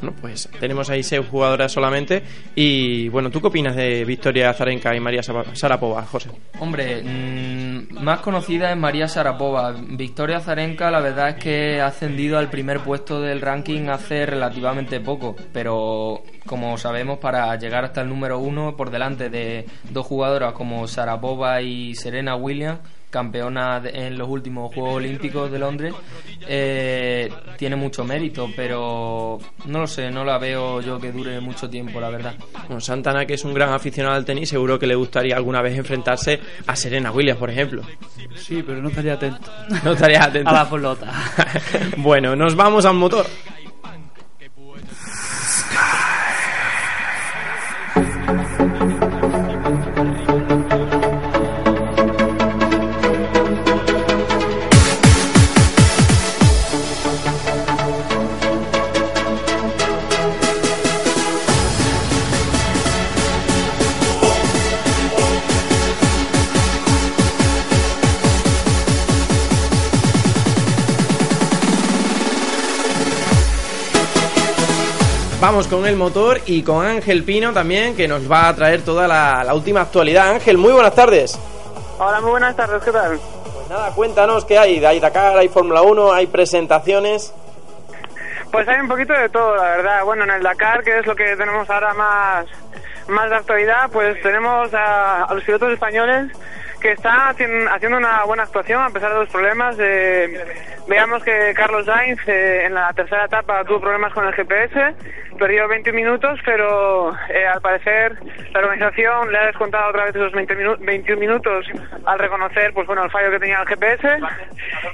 Bueno, pues tenemos ahí seis jugadoras solamente. Y bueno, ¿tú qué opinas de Victoria Zarenka y María Sarapova, José? Hombre, mm, más conocida es María Sarapova. Victoria Zarenka, la verdad es que ha ascendido al primer puesto del ranking hace relativamente poco, pero como sabemos, para llegar hasta el número uno, por delante de dos jugadoras como Sarapova y Serena Williams, campeona de- en los últimos Juegos Olímpicos de Londres, eh, tiene mucho mérito, pero no lo sé, no la veo yo que dure mucho tiempo, la verdad. Bueno, Santana, que es un gran aficionado al tenis, seguro que le gustaría alguna vez enfrentarse a Serena Williams, por ejemplo. Sí, pero no estaría atento. No estarías atento. A la pelota. bueno, nos vamos al motor. Vamos con el motor y con Ángel Pino también, que nos va a traer toda la, la última actualidad. Ángel, muy buenas tardes. Hola, muy buenas tardes, ¿qué tal? Pues nada, cuéntanos qué hay. Hay Dakar, hay Fórmula 1, hay presentaciones. Pues hay un poquito de todo, la verdad. Bueno, en el Dakar, que es lo que tenemos ahora más, más de actualidad, pues tenemos a, a los pilotos españoles que está hacien- haciendo una buena actuación a pesar de los problemas. Eh, veamos que Carlos Sainz eh, en la tercera etapa tuvo problemas con el GPS, perdió 20 minutos, pero eh, al parecer la organización le ha descontado otra vez esos 20 minu- 21 minutos al reconocer pues bueno el fallo que tenía el GPS.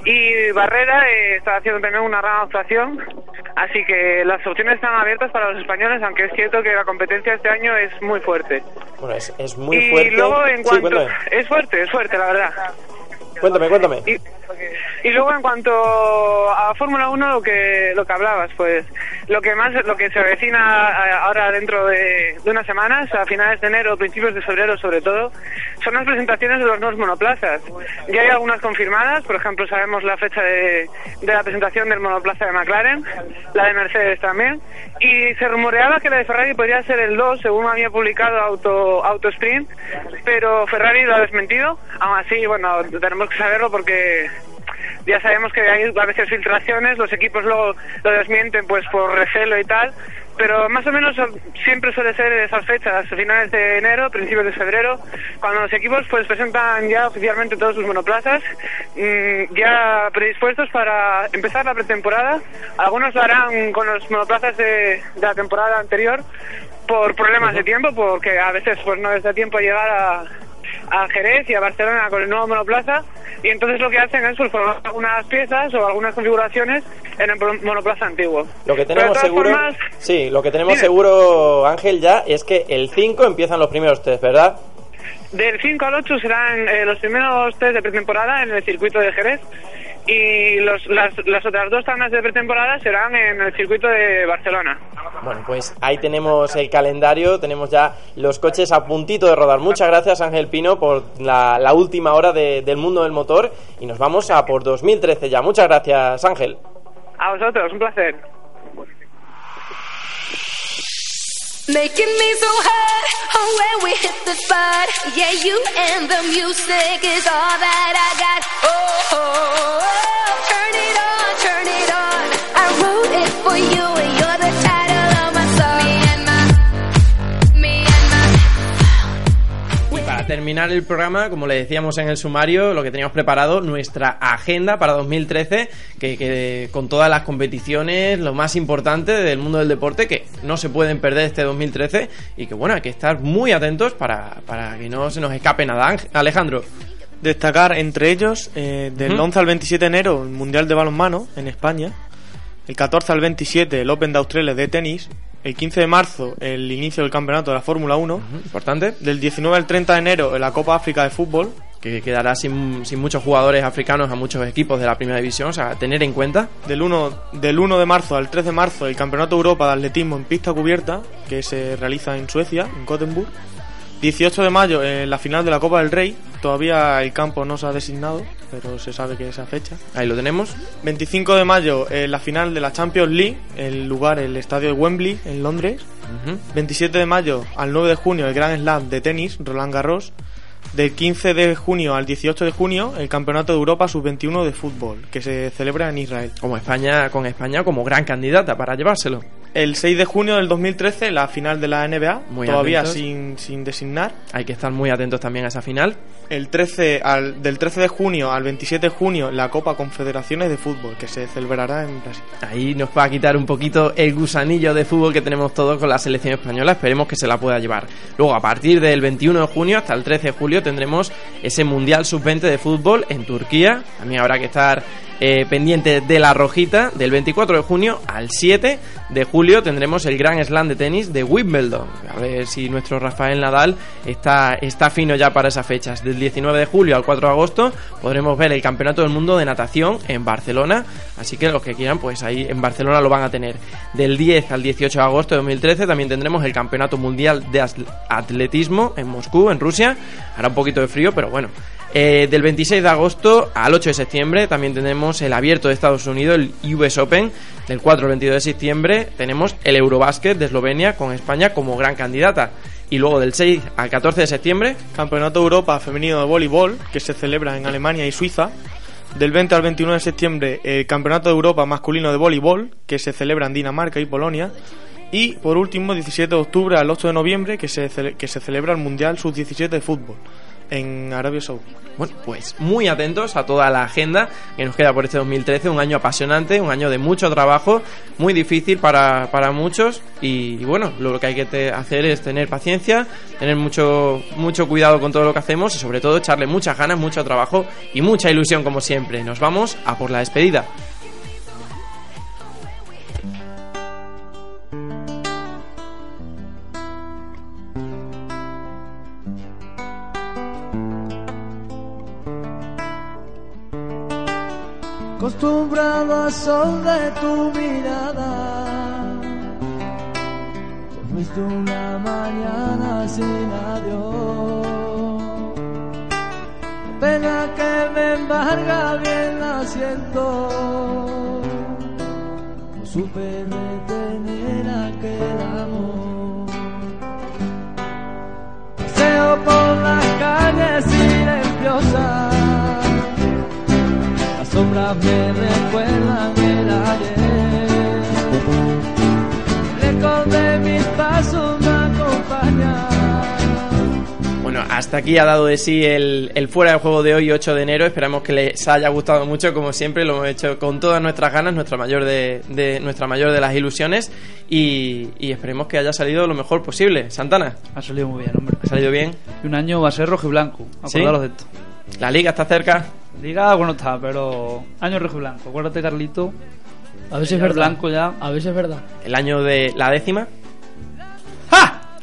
Y Barrera eh, está haciendo también una gran actuación. Así que las opciones están abiertas para los españoles, aunque es cierto que la competencia este año es muy fuerte. Bueno, es, es muy y fuerte. luego en Sí, cuanto cuéntame, es fuerte, es fuerte la verdad. cuéntame, cuéntame. Y luego en cuanto a Fórmula 1 lo que lo que hablabas, pues lo que más lo que se avecina eh, ahora dentro de, de unas semanas, a finales de enero, principios de febrero sobre todo, son las presentaciones de los nuevos monoplazas. Ya hay algunas confirmadas, por ejemplo, sabemos la fecha de, de la presentación del monoplaza de McLaren, la de Mercedes también, y se rumoreaba que la de Ferrari podría ser el 2, según había publicado Auto, Auto Sprint, pero Ferrari lo ha desmentido. Aún así, bueno, tenemos que saberlo porque ya sabemos que hay a veces filtraciones, los equipos luego lo desmienten pues por recelo y tal, pero más o menos siempre suele ser esas fechas, finales de enero, principios de febrero, cuando los equipos pues presentan ya oficialmente todos sus monoplazas, mm, ya predispuestos para empezar la pretemporada. Algunos lo harán con los monoplazas de, de la temporada anterior por problemas de tiempo, porque a veces pues no les da tiempo a llegar a, a Jerez y a Barcelona con el nuevo monoplaza y entonces lo que hacen es pues, formar algunas piezas o algunas configuraciones en el monoplaza antiguo. Lo que tenemos seguro, formas, sí, lo que tenemos Dime. seguro, Ángel, ya es que el 5 empiezan los primeros test, ¿verdad? del 5 al 8 serán eh, los primeros test de pretemporada en el circuito de Jerez y los, las, las otras dos tandas de pretemporada serán en el circuito de Barcelona. Bueno, pues ahí tenemos el calendario, tenemos ya los coches a puntito de rodar. Muchas gracias, Ángel Pino, por la, la última hora de- del mundo del motor y nos vamos a por 2013 ya. Muchas gracias, Ángel. A vosotros, un placer. Making me so hot oh, when we hit the spot. Yeah, you and the music is all that I got. Oh, oh, oh, oh, oh. turn it on, turn it on. I wrote it for you, and you're the para terminar el programa, como le decíamos en el sumario, lo que teníamos preparado, nuestra agenda para 2013, que, que con todas las competiciones, lo más importante del mundo del deporte, que no se pueden perder este 2013 y que bueno, hay que estar muy atentos para, para que no se nos escape nada. Alejandro. Destacar entre ellos, eh, del Ujú. 11 al 27 de enero, el Mundial de Balonmano en España. El 14 al 27, el Open de Australia de tenis. El 15 de marzo, el inicio del campeonato de la Fórmula 1. Importante. Del 19 al 30 de enero, la Copa África de Fútbol. Que quedará sin, sin muchos jugadores africanos a muchos equipos de la primera división, o sea, a tener en cuenta. Del 1, del 1 de marzo al 3 de marzo, el Campeonato Europa de Atletismo en pista cubierta, que se realiza en Suecia, en Gothenburg. 18 de mayo, en la final de la Copa del Rey. Todavía el campo no se ha designado, pero se sabe que es esa fecha. Ahí lo tenemos. 25 de mayo, en la final de la Champions League, el lugar, el estadio de Wembley, en Londres. 27 de mayo al 9 de junio, el Grand Slam de tenis, Roland Garros. Del 15 de junio al 18 de junio, el Campeonato de Europa Sub-21 de fútbol, que se celebra en Israel. Como España, con España como gran candidata para llevárselo. El 6 de junio del 2013, la final de la NBA, Muy todavía atentos. sin, sin designar. Hay que estar muy atentos también a esa final. El 13 al, del 13 de junio al 27 de junio, la Copa Confederaciones de Fútbol, que se celebrará en Brasil. Ahí nos va a quitar un poquito el gusanillo de fútbol que tenemos todos con la selección española. Esperemos que se la pueda llevar. Luego, a partir del 21 de junio hasta el 13 de julio, tendremos ese Mundial Sub-20 de fútbol en Turquía. También habrá que estar eh, pendiente de la rojita. Del 24 de junio al 7 de julio tendremos el Gran Slam de tenis de Wimbledon. A ver si nuestro Rafael Nadal está, está fino ya para esas fechas. Del 19 de julio al 4 de agosto podremos ver el Campeonato del Mundo de Natación en Barcelona. Así que los que quieran, pues ahí en Barcelona lo van a tener. Del 10 al 18 de agosto de 2013 también tendremos el Campeonato Mundial de Atletismo en Moscú, en Rusia. Hará un poquito de frío, pero bueno. Eh, del 26 de agosto al 8 de septiembre también tenemos el abierto de Estados Unidos, el US Open. Del 4 al 22 de septiembre tenemos el Eurobasket de Eslovenia con España como gran candidata. Y luego del 6 al 14 de septiembre Campeonato Europa Femenino de Voleibol, que se celebra en Alemania y Suiza. Del 20 al 21 de septiembre, el Campeonato de Europa Masculino de Voleibol, que se celebra en Dinamarca y Polonia. Y por último, 17 de octubre al 8 de noviembre, que se, que se celebra el Mundial Sub-17 de fútbol. En Arabia Saudí. Bueno, pues muy atentos a toda la agenda que nos queda por este 2013, un año apasionante, un año de mucho trabajo, muy difícil para, para muchos y, bueno, lo que hay que hacer es tener paciencia, tener mucho, mucho cuidado con todo lo que hacemos y sobre todo echarle muchas ganas, mucho trabajo y mucha ilusión como siempre. Nos vamos a por la despedida. Acostumbrado a sol de tu mirada. Te fuiste una mañana sin adiós. Pena que me embarga bien la siento. No supe detener aquel amor. Paseo por las calles silenciosas. Las sombras me recuerdan el ayer. El eco de mis pasos me acompaña. Bueno, hasta aquí ha dado de sí el, el fuera de juego de hoy, 8 de enero. Esperamos que les haya gustado mucho, como siempre, lo hemos hecho con todas nuestras ganas, nuestra mayor de, de- nuestra mayor de las ilusiones. Y, y esperemos que haya salido lo mejor posible. Santana. Ha salido muy bien, hombre. ¿Ha salido bien? Y un año va a ser rojo y blanco. ¿Sí? Acordaros de esto. La liga está cerca. Liga, bueno, está, pero año rojo y blanco. Acuérdate, Carlito. A ver si es verdad. blanco ya. A ver si es verdad. El año de la décima.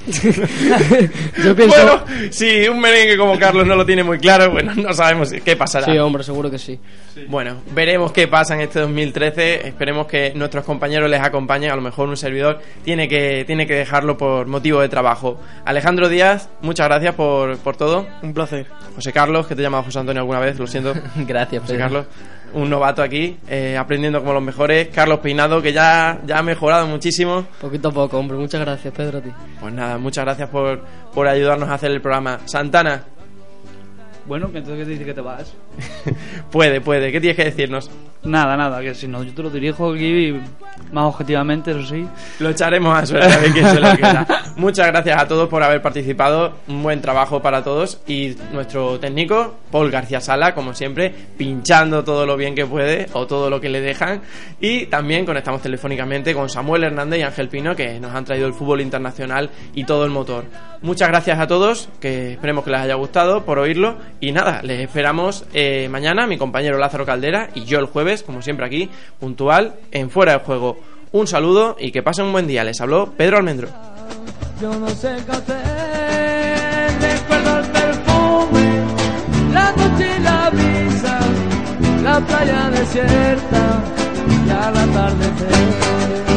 Yo pienso. Bueno, si un merengue como Carlos no lo tiene muy claro, bueno, no sabemos qué pasará. Sí, hombre, seguro que sí. Bueno, veremos qué pasa en este 2013. Esperemos que nuestros compañeros les acompañen. A lo mejor un servidor tiene que, tiene que dejarlo por motivo de trabajo. Alejandro Díaz, muchas gracias por, por todo. Un placer. José Carlos, que te he llamado José Antonio alguna vez, lo siento. Gracias, José Pedro. Carlos. Un novato aquí, eh, aprendiendo como los mejores. Carlos Peinado, que ya, ya ha mejorado muchísimo. Poquito a poco, hombre. Muchas gracias, Pedro, a ti. Pues nada, muchas gracias por, por ayudarnos a hacer el programa. Santana, Bueno, que entonces ¿qué te dice que te vas? puede, puede. ¿Qué tienes que decirnos? Nada, nada, que si no, yo te lo dirijo aquí más objetivamente, eso sí. Lo echaremos a suerte a ver quién se lo. Muchas gracias a todos por haber participado. Un buen trabajo para todos. Y nuestro técnico, Paul García Sala, como siempre, pinchando todo lo bien que puede o todo lo que le dejan. Y también conectamos telefónicamente con Samuel Hernández y Ángel Pino, que nos han traído el fútbol internacional y todo el motor. Muchas gracias a todos, que esperemos que les haya gustado por oírlo. Y nada, les esperamos eh, mañana, mi compañero Lázaro Caldera y yo el jueves, como siempre aquí, puntual, en Fuera de Juego. Un saludo y que pasen un buen día. Les habló Pedro Almendro. Yo no sé qué hacer, recuerdo el perfume, la noche y la brisa, la playa desierta y al atardecer.